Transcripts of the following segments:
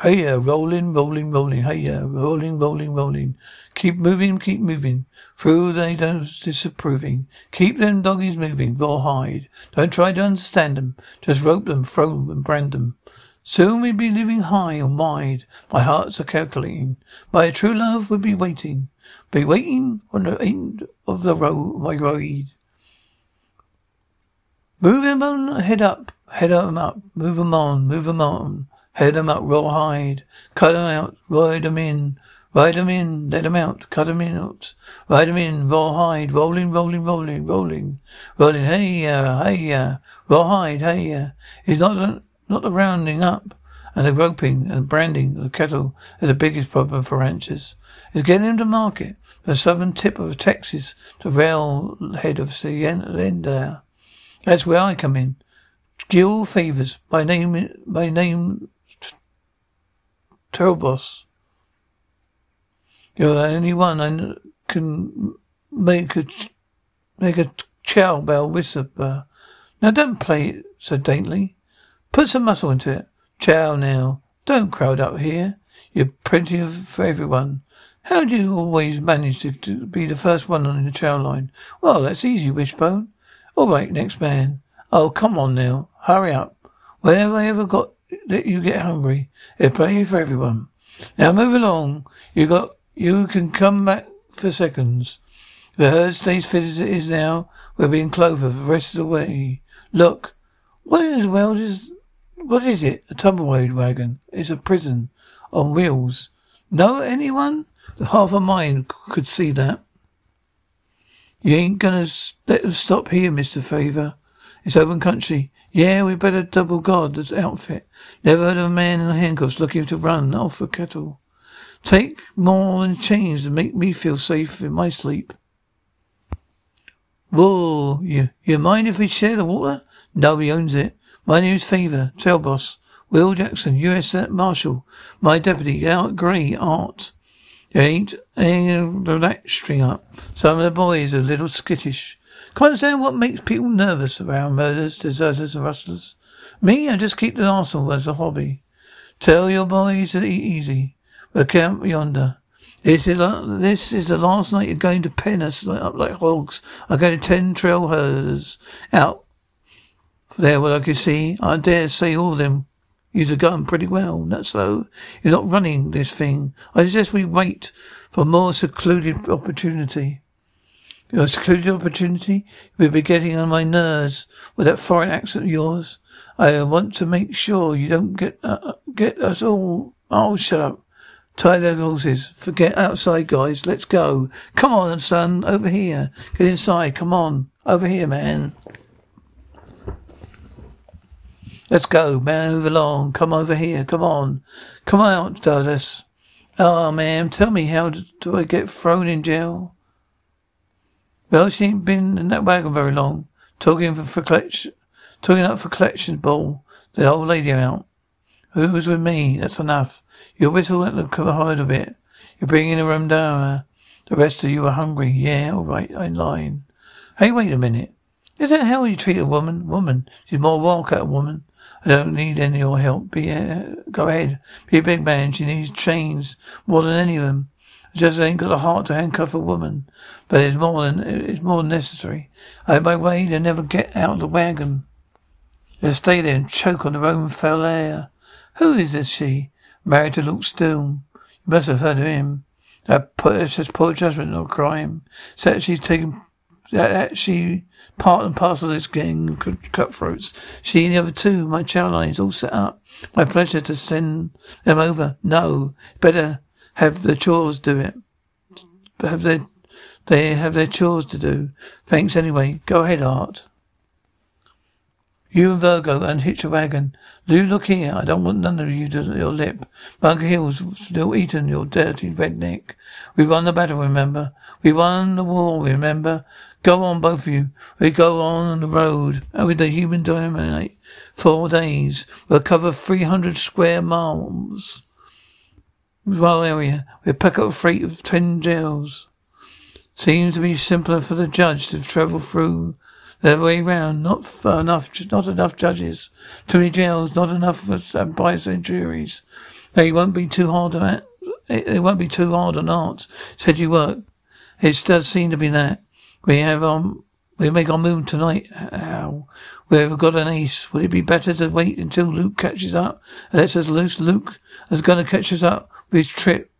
Hey yeah, rolling, rolling, rolling. Hey yeah, rolling, rolling, rolling. Keep moving, keep moving. Through they don't disapproving. Keep them doggies moving, rawhide. Don't try to understand them. Just rope them, throw them, and brand them. Soon we'd be living high and wide. My heart's a calculating. My true love would be waiting. Be waiting on the end of the road, my road. Move them on, head up, head them up, move them on, move them on. Head 'em up, rawhide. Cut 'em out, ride 'em in. Ride 'em in, let 'em out, cut 'em out. Ride 'em in, rawhide, rolling, rolling, rolling, rolling. Rolling, hey ya, hey ya. Rawhide, hey ya. It's not the, not the rounding up and the roping and branding of the cattle is the biggest problem for ranchers. It's getting them to market. The southern tip of Texas to railhead of Sedalia. That's where I come in. Gil Favors. My name, my name Turbos. You're the only one I can make a make a chow bell whisper. Uh, now don't play it so daintily. Put some muscle into it. Chow now. Don't crowd up here. You're plenty of for everyone. How do you always manage to, to be the first one on the chow line? Well, that's easy, Wishbone. All right, next man. Oh, come on now. Hurry up. Where have I ever got let you get hungry. There's plenty for everyone. Now move along. You got you can come back for seconds. The herd stays fit as it is now. We'll be in clover for the rest of the way. Look, what in the world is what is it? A tumbleweed wagon. It's a prison on wheels. Know anyone? Half of mine could see that. You ain't gonna let us stop here, Mister Favor. It's open country. Yeah, we better double guard the outfit. Never heard of a man in handcuffs looking to run off a kettle. Take more than chains to make me feel safe in my sleep. Whoa, you, you mind if we share the water? Nobody owns it. My name's Favor, tail boss. Will Jackson, U.S. Marshal. My deputy, Art Gray, Art. You ain't the latch string up. Some of the boys are a little skittish. Can't understand what makes people nervous around murders, deserters, and rustlers. Me, I just keep the arsenal as a hobby. Tell your boys to eat easy. We'll camp yonder. This is, this is the last night you're going to pen us up like hogs. I'm going to ten trail herders out there what I can see. I dare say all of them use a gun pretty well. That's so. You're not running this thing. I suggest we wait for more secluded opportunity. Your secluded opportunity? You'll be getting on my nerves with that foreign accent of yours. I want to make sure you don't get uh, uh get us all. Oh, shut up. Tie their horses. Forget outside, guys. Let's go. Come on, son. Over here. Get inside. Come on. Over here, man. Let's go. Move along. Come over here. Come on. Come out, Dallas. Oh, ma'am, tell me how do I get thrown in jail? Well, she ain't been in that wagon very long. Talking for, for collection, talking up for collection ball. The old lady out. Who's with me? That's enough. You whistle at the hard a bit. You're bringing the room down. The rest of you are hungry. Yeah, all right. I'm lying. Hey, wait a minute. Is that how you treat a woman? Woman. She's more wildcat woman. I don't need any of your help. Be uh, go ahead. Be a big man. She needs chains more than any of them. Just ain't got a heart to handcuff a woman. But it's more than it's more than necessary. I have my way to never get out of the wagon. They'll stay there and choke on their own foul air. Who is this she? Married to Luke Still. You must have heard of him. That just poor judgment, not crime. So she's taken that she part and parcel of this gang of cutthroats. She and the other two, my chow lines, all set up. My pleasure to send them over. No, better have the chores do it. Have their they have their chores to do. Thanks anyway. Go ahead, Art. You and Virgo and hitch a wagon. Do look here. I don't want none of you to your lip. Bunker Hill's still eating your dirty redneck. We won the battle, remember? We won the war, remember? Go on, both of you. We go on the road. And with the human dynamite. Four days. We'll cover 300 square miles. Well area. We'll pack up a freight of 10 jails. Seems to be simpler for the judge to travel through the other way round. Not enough, not enough judges. Too many jails. Not enough for bias and juries. They won't be too hard on that. It won't be too hard on art. Said you work. It does seem to be that. We have um we make our move tonight. How? We've got an ace. Would it be better to wait until Luke catches up lets us loose? Luke is going to catch us up with his trip.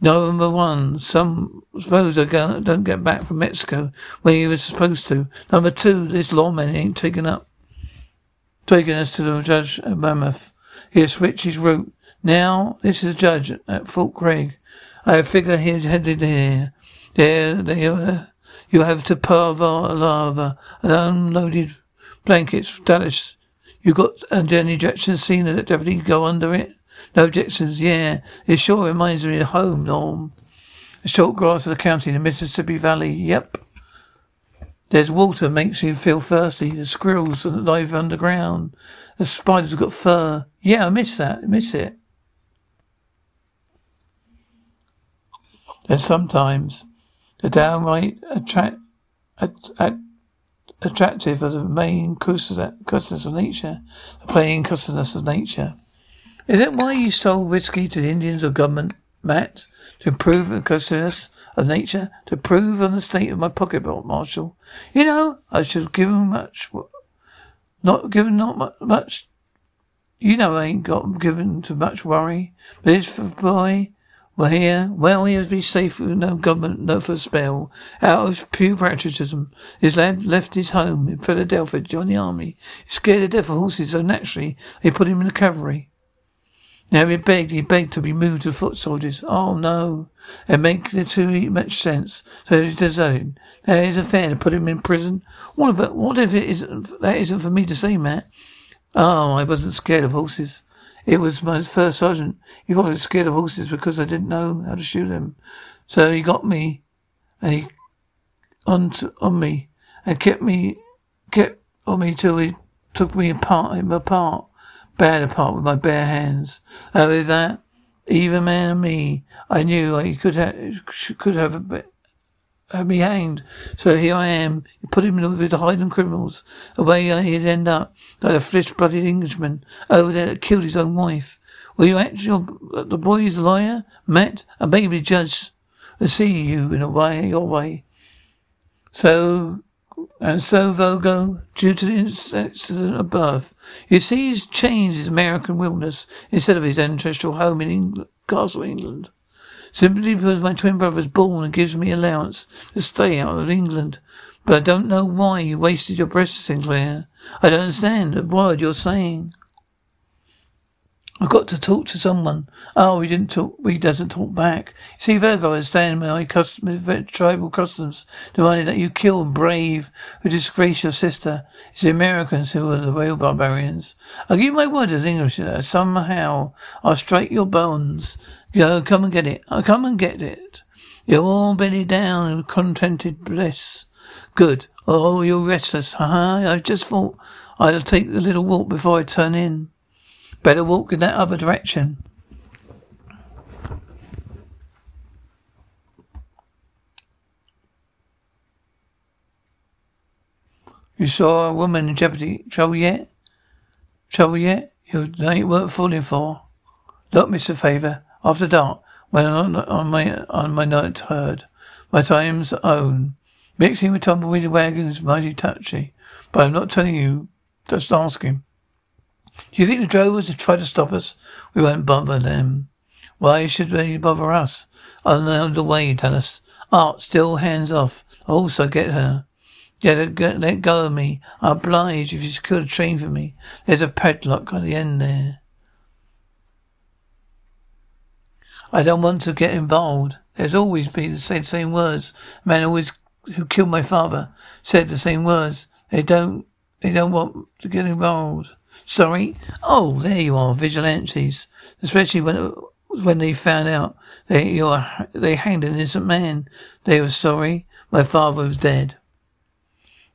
Number one, some suppose I don't get back from Mexico where he was supposed to. Number two, this lawman ain't taken up, taking us to the judge at Mammoth. He has switched his route. Now, this is a judge at Fort Craig. I figure he's headed here. There, there, you have to Pava lava and unloaded blankets. Dallas, you got and then ejection scene that deputy go under it? No objections, yeah. It sure reminds me of home, Norm. The short grass of the county in the Mississippi Valley, yep. There's water makes you feel thirsty. The squirrels live underground. The spiders got fur. Yeah, I miss that. I miss it. And sometimes the downright attract, at, at, attractive of the main cussedness of nature, the plain cussedness of nature. Is it why you sold whiskey to the Indians or government, Matt? To improve the cussedness of nature? To prove on the state of my pocketbook, Marshal? You know, I should have given much, not given not much, you know I ain't got given to much worry, but for boy well, here, well, he has been safe with no government, no for a spell. Out of pure patriotism, his lad left his home in Philadelphia, joined the army. He's scared to death of horses, so naturally, they put him in the cavalry. Now he begged, he begged to be moved to foot soldiers. Oh no, it make the two much sense. So he's deserted. Now it's a fair to put him in prison. What about, what if it isn't, that isn't for me to say, Matt? Oh, I wasn't scared of horses. It was my first sergeant. He was scared of horses because I didn't know how to shoot them. So he got me and he on to, on me and kept me kept on me till he took me apart him apart. Bad apart with my bare hands. How is that? Even man and me, I knew I could have could have a bit had me hanged. So here I am. Put him in with the hardened criminals. The way he'd end up, like a flesh-blooded Englishman over there that killed his own wife. Will you act your, the boy is a liar, Matt, and maybe judge and see you in a way, your way. So, and so, Virgo, due to the incident above, you see he's changed his American wilderness instead of his ancestral home in England, Castle, England. Simply because my twin brother was born and gives me allowance to stay out of England. But I don't know why you wasted your breath, Sinclair. I don't understand a word you're saying. I've got to talk to someone. Oh, he didn't talk. He doesn't talk back. See, Virgo is staying my customs, tribal customs, demanding that you kill and brave who disgrace your sister. It's the Americans who are the real barbarians. I give my word as English that somehow I'll strike your bones Go, come and get it. I'll come and get it. You're all belly down in contented bliss. Good. Oh, you're restless. Ha! ha. I just thought I'd take a little walk before I turn in. Better walk in that other direction. You saw a woman in jeopardy. Trouble yet? Trouble yet? You ain't worth falling for. Look, Mr. Favor, after dark, when on, on my on my night herd, my time's own. Mixing with tumbleweed wagons mighty touchy, but I'm not telling you. Just ask him. Do you think the drovers have try to stop us? We won't bother them. Why should they bother us? On the way, Dallas. Art, still hands off. Also get her. Get her, let go of me. I'll oblige if you secure the train for me. There's a padlock at the end there. I don't want to get involved. There's always been the same, same words. Man always who killed my father said the same words. They don't they don't want to get involved. Sorry? Oh, there you are, vigilantes. Especially when when they found out they you're they hanged an innocent man. They were sorry. My father was dead.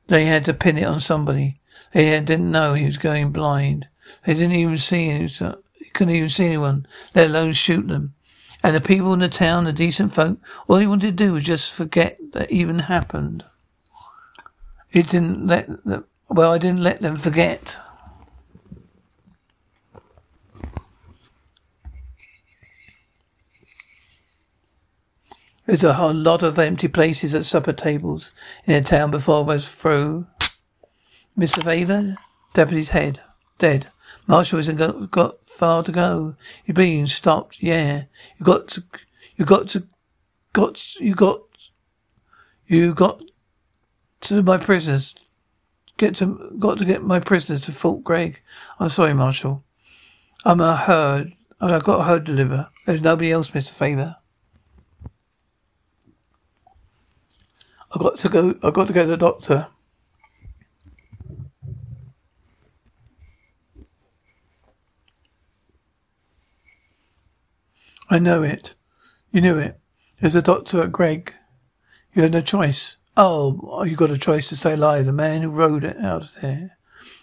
They had to pin it on somebody. They didn't know he was going blind. They didn't even see him. Couldn't even see anyone, let alone shoot them. And the people in the town, the decent folk, all he wanted to do was just forget that even happened. It didn't let them, well, I didn't let them forget. There's a whole lot of empty places at supper tables in the town before I was through. Mr. Favor, deputy's head, dead. Marshall hasn't got, got far to go. You're being stopped. Yeah, you got to, you got to, got, you got, you got to my prisoners. Get to, got to get my prisoners to Fort Gregg. I'm sorry, Marshall. I'm a herd. I've got a herd deliver. There's nobody else, Mr. Favor. I got to go. I've got to go to the doctor. I know it. You knew it. There's a doctor at Gregg. You had no choice. Oh, you got a choice to stay alive. The man who rode it out of there.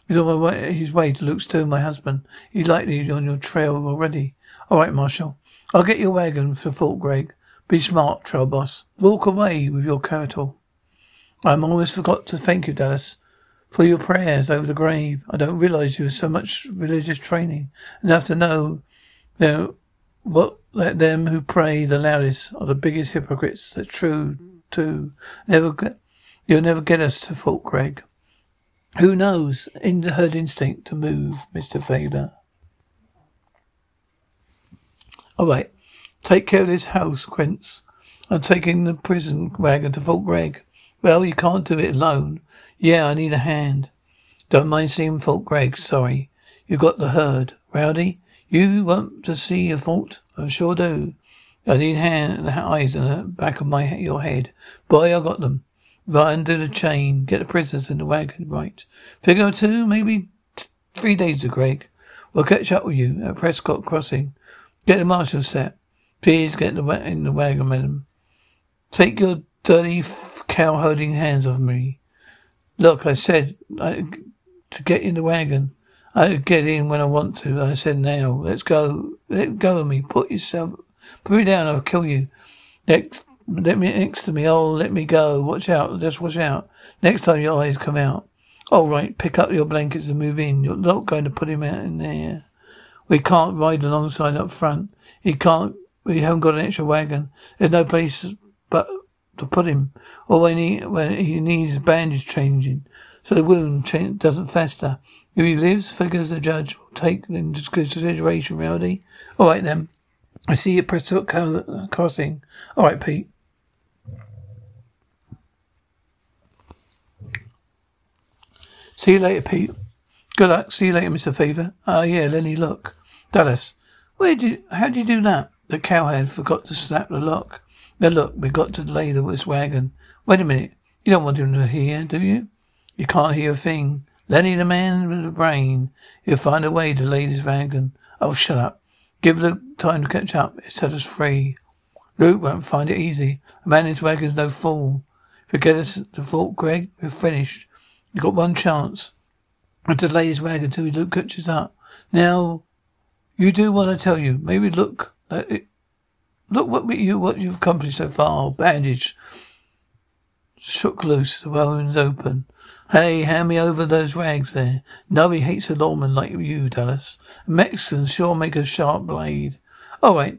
He's on his way to Luke Stone, my husband. He's likely on your trail already. All right, Marshal. I'll get your wagon for Fort Gregg. Be smart, trail boss. Walk away with your cattle. I almost forgot to thank you, Dallas, for your prayers over the grave. I don't realize you have so much religious training enough to know, know what let them who pray the loudest are the biggest hypocrites. That's true too. Never get, you'll never get us to Fort Gregg. Who knows? In the herd instinct to move, Mister Favor. All right, take care of this house, Quince. I'm taking the prison wagon to Fort Gregg. Well, you can't do it alone. Yeah, I need a hand. Don't mind seeing Fort Gregg. Sorry, you got the herd. Rowdy, you want to see a fault? I sure do. I need hand and eyes in the back of my your head. Boy, I got them. Right under the chain. Get the prisoners in the wagon. Right. Figure two, maybe t- three days to Gregg. We'll catch up with you at Prescott Crossing. Get the marshal set. Please get the wa- in the wagon, madam. Take your dirty cow holding hands of me. Look, I said I, to get in the wagon. I get in when I want to. I said now. Let's go. Let go of me. Put yourself. Put me down. I'll kill you. Next, let me next to me. Oh, let me go. Watch out. Just watch out. Next time your eyes come out. All right. Pick up your blankets and move in. You're not going to put him out in there. We can't ride alongside up front. He can't. We haven't got an extra wagon. There's no place to put him. or I need when he needs bandage changing, so the wound doesn't fester. If he lives, figures the judge will take into consideration, reality. All right then. I see you at Prescott Crossing. All right, Pete. See you later, Pete. Good luck. See you later, Mr. Favor. Oh, yeah, Lenny, look. Dallas, where did you, how did you do that? The cowhand forgot to snap the lock. Now look, we've got to delay this wagon. Wait a minute. You don't want him to hear, do you? You can't hear a thing. Lenny, the man with the brain, he'll find a way to lead his wagon. Oh, shut up. Give Luke time to catch up. It set us free. Luke won't find it easy. A man in his wagon's no fool. If you get us to Fort Gregg, we're finished. You've got one chance. and to delay his wagon until Luke catches up. Now, you do what I tell you. Maybe look at it. Look what you what you've accomplished so far. Bandage shook loose, the wounds open. Hey, hand me over those rags there. Nobody hates a lawman like you, Dallas. Mexicans sure make a sharp blade. All right,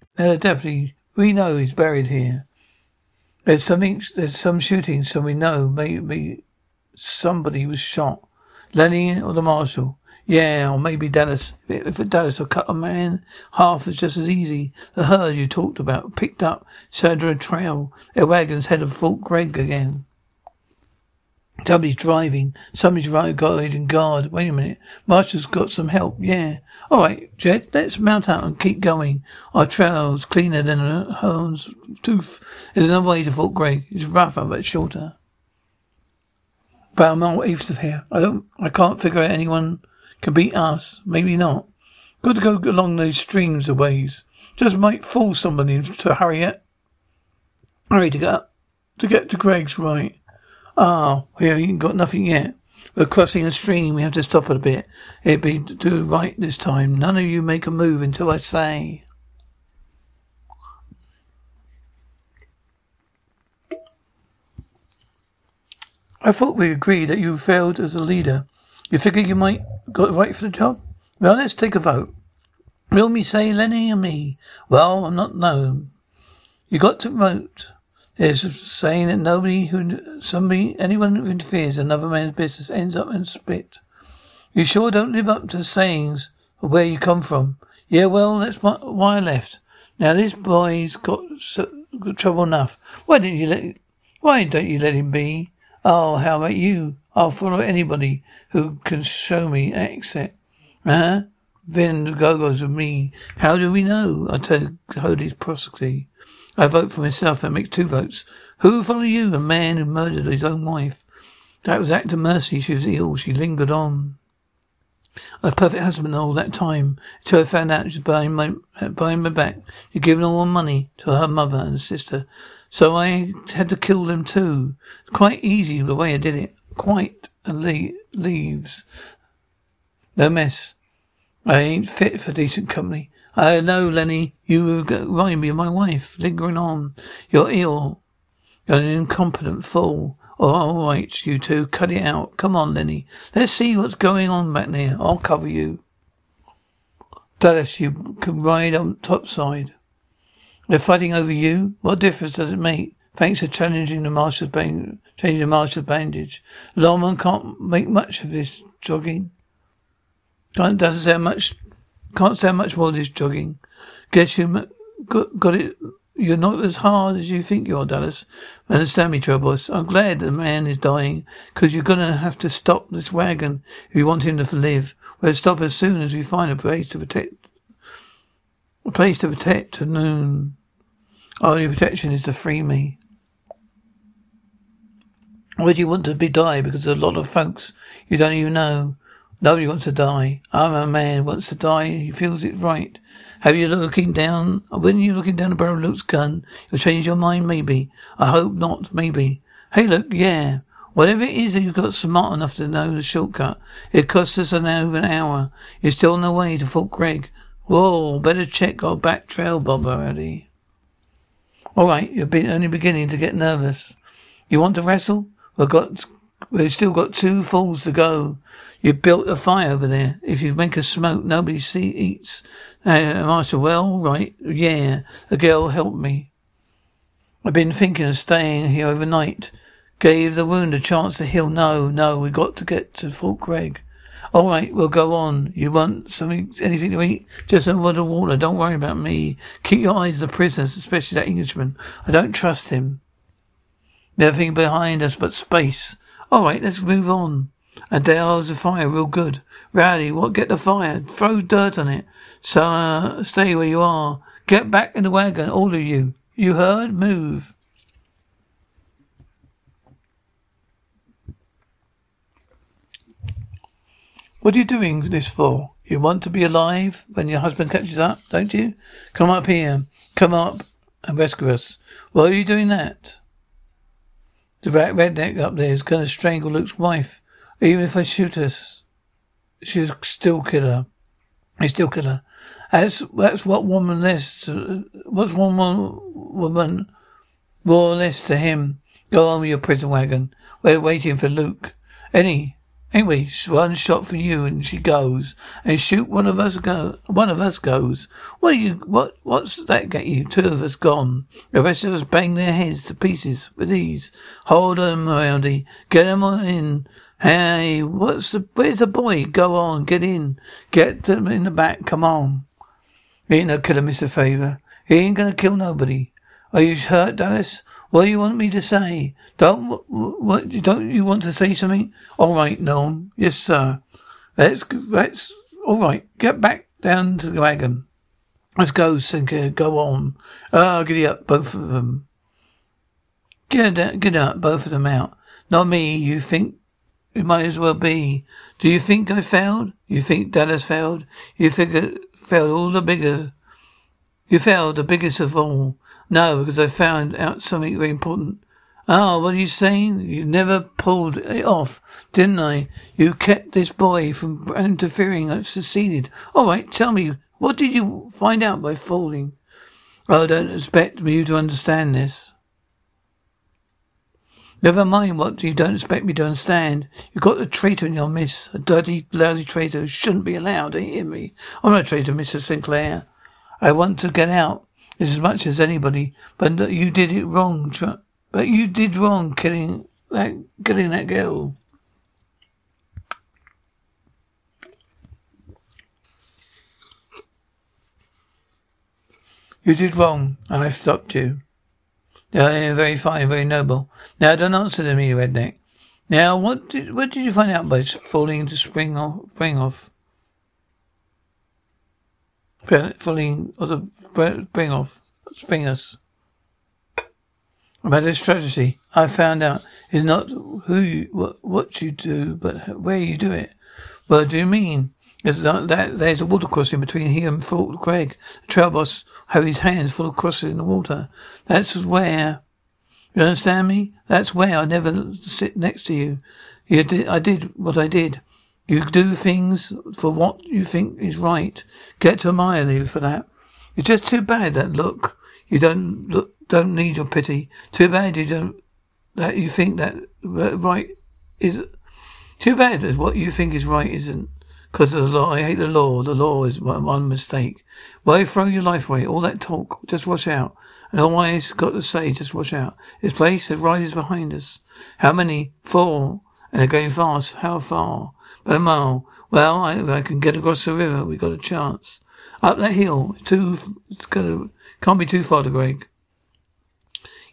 Uh, deputy, we know he's buried here. There's something, there's some shooting, so we know maybe somebody was shot. Lenny or the marshal. Yeah, or maybe Dallas. If it does, I'll cut a man half is just as easy. The herd you talked about picked up Sandra trail. Their wagon's head of Fort Gregg again. Somebody's driving. Somebody's right and guard. Wait a minute. Marshal's got some help. Yeah. All right, Jed. Let's mount out and keep going. Our trail's cleaner than a hound's tooth. There's another way to Fort Gregg. It's rougher but shorter. About a mile east of here. I don't. I can't figure out anyone can beat us. Maybe not. Got to go along those streams a ways. Just might fool somebody into hurry it. Hurry to get up, to get to Gregg's right. Ah, we ain't got nothing yet. We're crossing a stream. We have to stop it a bit. It'd be do right this time. None of you make a move until I say. I thought we agreed that you failed as a leader. You figure you might got right for the job? Well, let's take a vote. Will me say Lenny or me? Well, I'm not known. You got to vote. A saying that nobody who, somebody, anyone who interferes in another man's business ends up in spit. You sure don't live up to the sayings of where you come from. Yeah, well, that's why I left. Now this boy's got, got trouble enough. Why don't you let, why don't you let him be? Oh, how about you? I'll follow anybody who can show me exit. Huh? Then the go-go's with me. How do we know? I told Holy's prosecute. I vote for myself and make two votes. Who follow you? A man who murdered his own wife. That was act of mercy. She was ill. She lingered on. A perfect husband all that time until I found out she was buying my, my back. She'd given all my money to her mother and sister. So I had to kill them too. Quite easy the way I did it. Quite. Le- leaves. No mess. I ain't fit for decent company. I know, Lenny, you remind me of my wife, lingering on. You're ill. You're an incompetent fool. Oh, all right, you two, cut it out. Come on, Lenny. Let's see what's going on back there. I'll cover you. Dallas, you can ride on top side. They're fighting over you. What difference does it make? Thanks for challenging the master's band- changing the master's bandage. Lawman can't make much of this jogging. Doesn't say much can't stand much more of this jogging. Guess you got, got it. You're not as hard as you think you are, Dallas. Understand me, Troubles. I'm glad the man is dying, because you're gonna have to stop this wagon if you want him to live. We'll stop as soon as we find a place to protect. A place to protect to noon. Our only protection is to free me. Why do you want to be die? Because a lot of folks you don't even know Nobody wants to die. I'm a man wants to die. He feels it right. Have you looking down? When you're looking down the barrel of Luke's gun, you'll change your mind, maybe. I hope not, maybe. Hey, look, yeah. Whatever it is that you got smart enough to know the shortcut. It cost us an over an hour. You're still on the way to Fort Gregg. Whoa, better check our back trail, Bob already. All right, you're only beginning to get nervous. You want to wrestle? We've got, we've still got two falls to go. You built a fire over there. If you make a smoke, nobody see eats. And Master, well, right, yeah. The girl helped me. I've been thinking of staying here overnight. Gave the wound a chance to heal. No, no, we got to get to Fort Craig. All right, we'll go on. You want something, anything to eat? Just a lot of water. Don't worry about me. Keep your eyes on the prisoners, especially that Englishman. I don't trust him. Nothing behind us but space. All right, let's move on. And there's a fire, real good. Rowdy, what? Get the fire. Throw dirt on it. So, uh, stay where you are. Get back in the wagon, all of you. You heard? Move. What are you doing this for? You want to be alive when your husband catches up, don't you? Come up here. Come up and rescue us. Why are you doing that? The rat redneck up there is going to strangle Luke's wife. Even if I shoot us, she'll still kill her. I still kill her. That's that's what woman is. What's one woman more or less to him? Go on with your prison wagon. We're waiting for Luke. Any Anyway, one shot for you and she goes. And shoot one of us go one of us goes. What you what what's that get you? Two of us gone. The rest of us bang their heads to pieces with ease. Hold them, Rowdy. Get them on in. Hey, what's the where's the boy? Go on, get in. Get them in the back, come on. He ain't no killer, Mr. Favor. He ain't gonna kill nobody. Are you hurt, Dallas? What do you want me to say? Don't what? Don't you want to say something? All right, Norm. Yes, sir. Let's let's. All right. Get back down to the wagon. Let's go, Sinclair. Go on. Oh, giddy up, both of them. Get get up, both of them out. Not me. You think it might as well be. Do you think I failed? You think Dallas failed? You think it failed all the bigger. You failed the biggest of all. No, because I found out something very important. Ah, what are you saying? You never pulled it off, didn't I? You kept this boy from interfering. I've succeeded. All right, tell me, what did you find out by falling? Oh, I don't expect you to understand this. Never mind what you don't expect me to understand. You've got a traitor in your midst, a dirty, lousy traitor who shouldn't be allowed, you hear me? I'm not a traitor, Mr. Sinclair. I want to get out as much as anybody, but you did it wrong. But you did wrong killing that, killing that girl. You did wrong, and I've stopped you. Very fine, very noble. Now don't answer to me, redneck. Now, what did what did you find out by falling into spring off, spring off? Falling or the spring off, spring us. About this strategy, I found out is not who you, what, what you do, but where you do it. What do you mean? There's, that, there's a water crossing between here and Fort Craig. The trail boss have his hands full of crosses in the water. That's where. You understand me? That's where I never sit next to you. You I did what I did. You do things for what you think is right. Get to admire you for that. It's just too bad that look. You don't look don't need your pity. Too bad you don't, that you think that right is, too bad that what you think is right isn't. Because of the law, I hate the law. The law is one mistake. Why throw your life away? All that talk, just watch out. And all I've got to say, just watch out. This place that rises behind us. How many? Four. And they're going fast. How far? But a mile. Well, I, I can get across the river. We got a chance. Up that hill. Too, it's gonna, can't be too far to Gregg.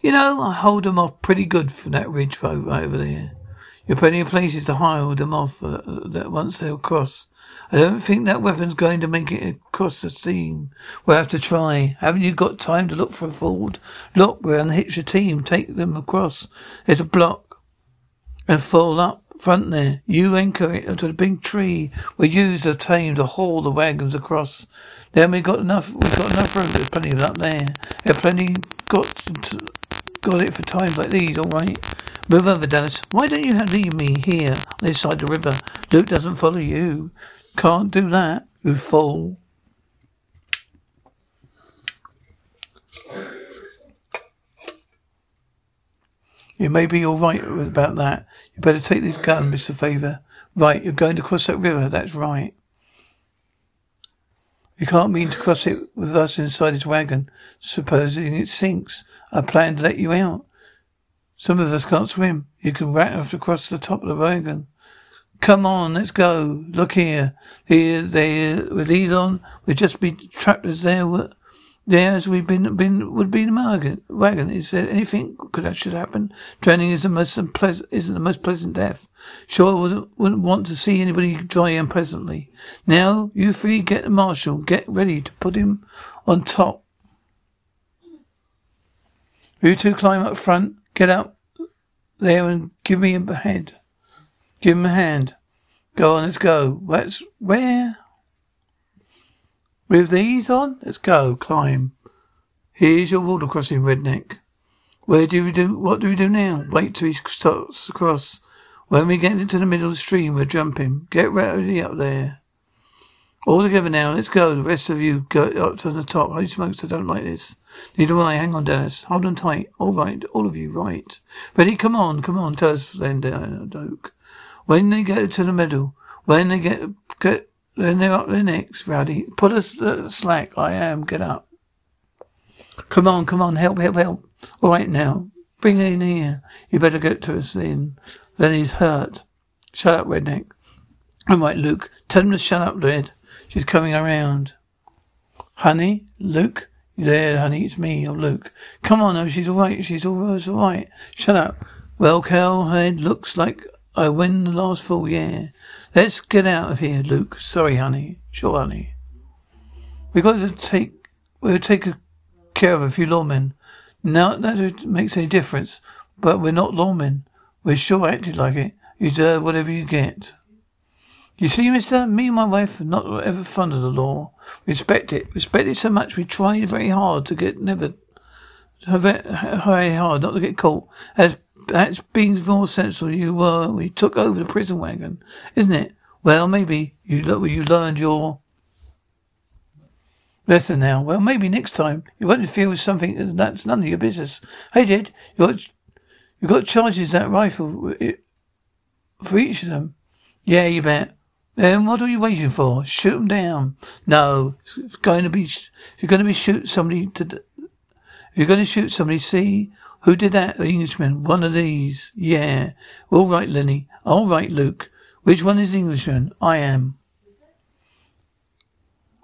You know, I hold them off pretty good from that ridge over, over there. You've plenty of places to hold them off uh, that once they'll cross. I don't think that weapon's going to make it across the stream. We'll have to try. Haven't you got time to look for a ford? Look, we're on the team. Take them across. There's a block. And fall up front there. You anchor it to the big tree we use the team to haul the wagons across. Then we've got enough. we've got enough room. There's plenty of it up there. There's plenty got to, got it for times like these. All right. Move over, Dallas. Why don't you leave me here on this side of the river? Luke doesn't follow you. Can't do that, you fool. You may be all right about that. You better take this gun, Mr. Favor. Right, you're going to cross that river. That's right. You can't mean to cross it with us inside this wagon, supposing it sinks. I plan to let you out. Some of us can't swim. You can raft across the top of the wagon. Come on, let's go. Look here. Here, they, with these on, we'd just be trapped as there were there as we've been been would be the wagon. Is there anything could should happen? Drowning is the most unpleasant isn't the most pleasant death. Sure, wasn't wouldn't want to see anybody die unpleasantly. Now you three get the marshal. Get ready to put him on top. You two climb up front. Get up there and give me a head. Give him a hand. Go on, let's go. Where? With these on? Let's go. Climb. Here's your water crossing, redneck. Where do we do, what do we do now? Wait till he starts across. When we get into the middle of the stream, we're jumping. Get ready up there. All together now, let's go. The rest of you go up to the top. Holy smokes, I don't like this. Neither do I. Hang on, Dennis. Hold on tight. All right, all of you, right. Ready? Come on, come on. Tell us then, uh, Doke. When they get to the middle, when they get, get then they're up their necks, Rowdy. Put us the slack. I am. Get up. Come on, come on. Help, help, help. All right now. Bring it in here. You better get to us then. Then he's hurt. Shut up, redneck. All right, Luke. Tell him to shut up, Red. She's coming around. Honey? Luke? There, honey. It's me, or Luke. Come on, oh, she's all right. She's all right. Shut up. Well, Cowhead, looks like I win the last full year. Let's get out of here, Luke. Sorry, honey. Sure, honey. We've got to take, we'll take care of a few lawmen. Now that makes any difference, but we're not lawmen. We're sure acted like it. You deserve whatever you get. You see, mister, me and my wife are not ever fond of the law. We respect it. Respect it so much we try very hard to get never very hard not to get caught. As that's been more sensible you were we took over the prison wagon, isn't it? Well, maybe you you learned your lesson now. Well, maybe next time you won't interfere with something that's none of your business. Hey, Dad, you got you got charges that rifle for each of them. Yeah, you bet. Then what are you waiting for? Shoot them down. No, it's going to be. You're going to be shoot somebody to. If you're going to shoot somebody, see who did that, Englishman? One of these. Yeah. All right, Lenny. All right, Luke. Which one is Englishman? I am.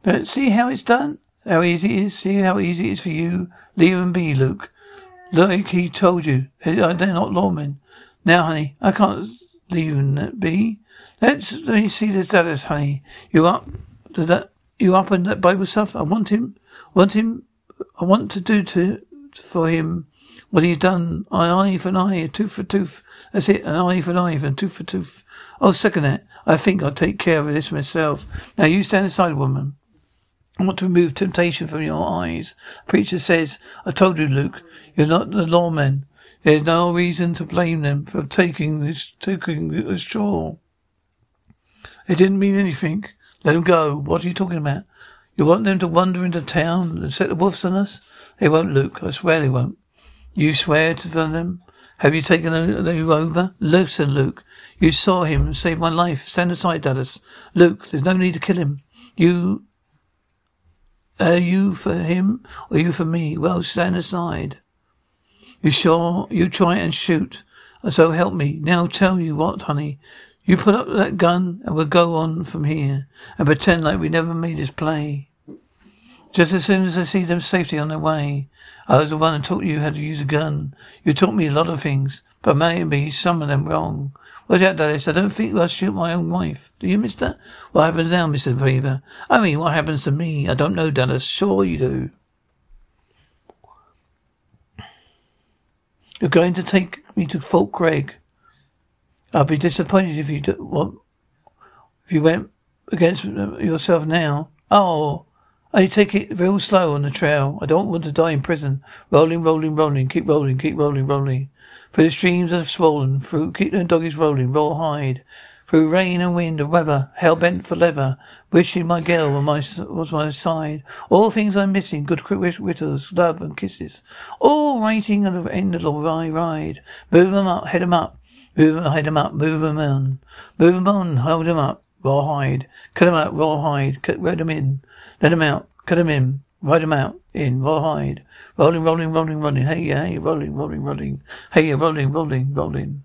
Let's see how it's done? How easy it is? See how easy it is for you? Leave them be, Luke. Like he told you. Uh, they're not lawmen. Now, honey, I can't leave them be. Let's, let me see this Dallas, honey. You up? That, you up on that Bible stuff? I want him, want him, I want to do to, for him what have you done? An eye for an eye, a tooth for tooth. That's it, an eye for an eye, and a tooth for tooth. Oh, second that. I think I'll take care of this myself. Now you stand aside, woman. I want to remove temptation from your eyes. The preacher says, I told you, Luke, you're not the lawman. There's no reason to blame them for taking this, taking the straw. It didn't mean anything. Let them go. What are you talking about? You want them to wander into town and set the wolves on us? They won't, Luke. I swear they won't. You swear to them? Have you taken them over? Listen, Luke. You saw him save my life. Stand aside, Dallas. Luke, there's no need to kill him. You are you for him or you for me? Well, stand aside. You sure? You try and shoot. So help me. Now tell you what, honey. You put up that gun and we'll go on from here and pretend like we never made this play. Just as soon as I see them safely on their way, I was the one who taught you how to use a gun. You taught me a lot of things, but maybe some of them wrong. Watch out, Dallas. I don't think I'll shoot my own wife. Do you, mister? What happens now, Mr. Favor? I mean, what happens to me? I don't know, Dallas. Sure you do. You're going to take me to Fort Craig. I'd be disappointed if you do, what, if you went against yourself now. Oh, I take it real slow on the trail. I don't want to die in prison. Rolling, rolling, rolling, keep rolling, keep rolling, rolling. Through the streams of swollen, through keep the doggies rolling, roll hide. Through rain and wind and weather, hell bent for leather, wishing my girl was my, was my side. All things I'm missing, good quick wittles, love and kisses. All waiting at the end of the ride. Move 'em up, head 'em up. Move 'em, head 'em up, move 'em on. Move 'em on, hold 'em up. Rawhide. Cut 'em out, rawhide. Cut, let 'em in. Let 'em out. Cut 'em in. Ride 'em out. In. Rawhide. Rolling, rolling, rolling, rolling. Hey, hey, rolling, rolling, rolling. Hey, rolling, rolling, rolling.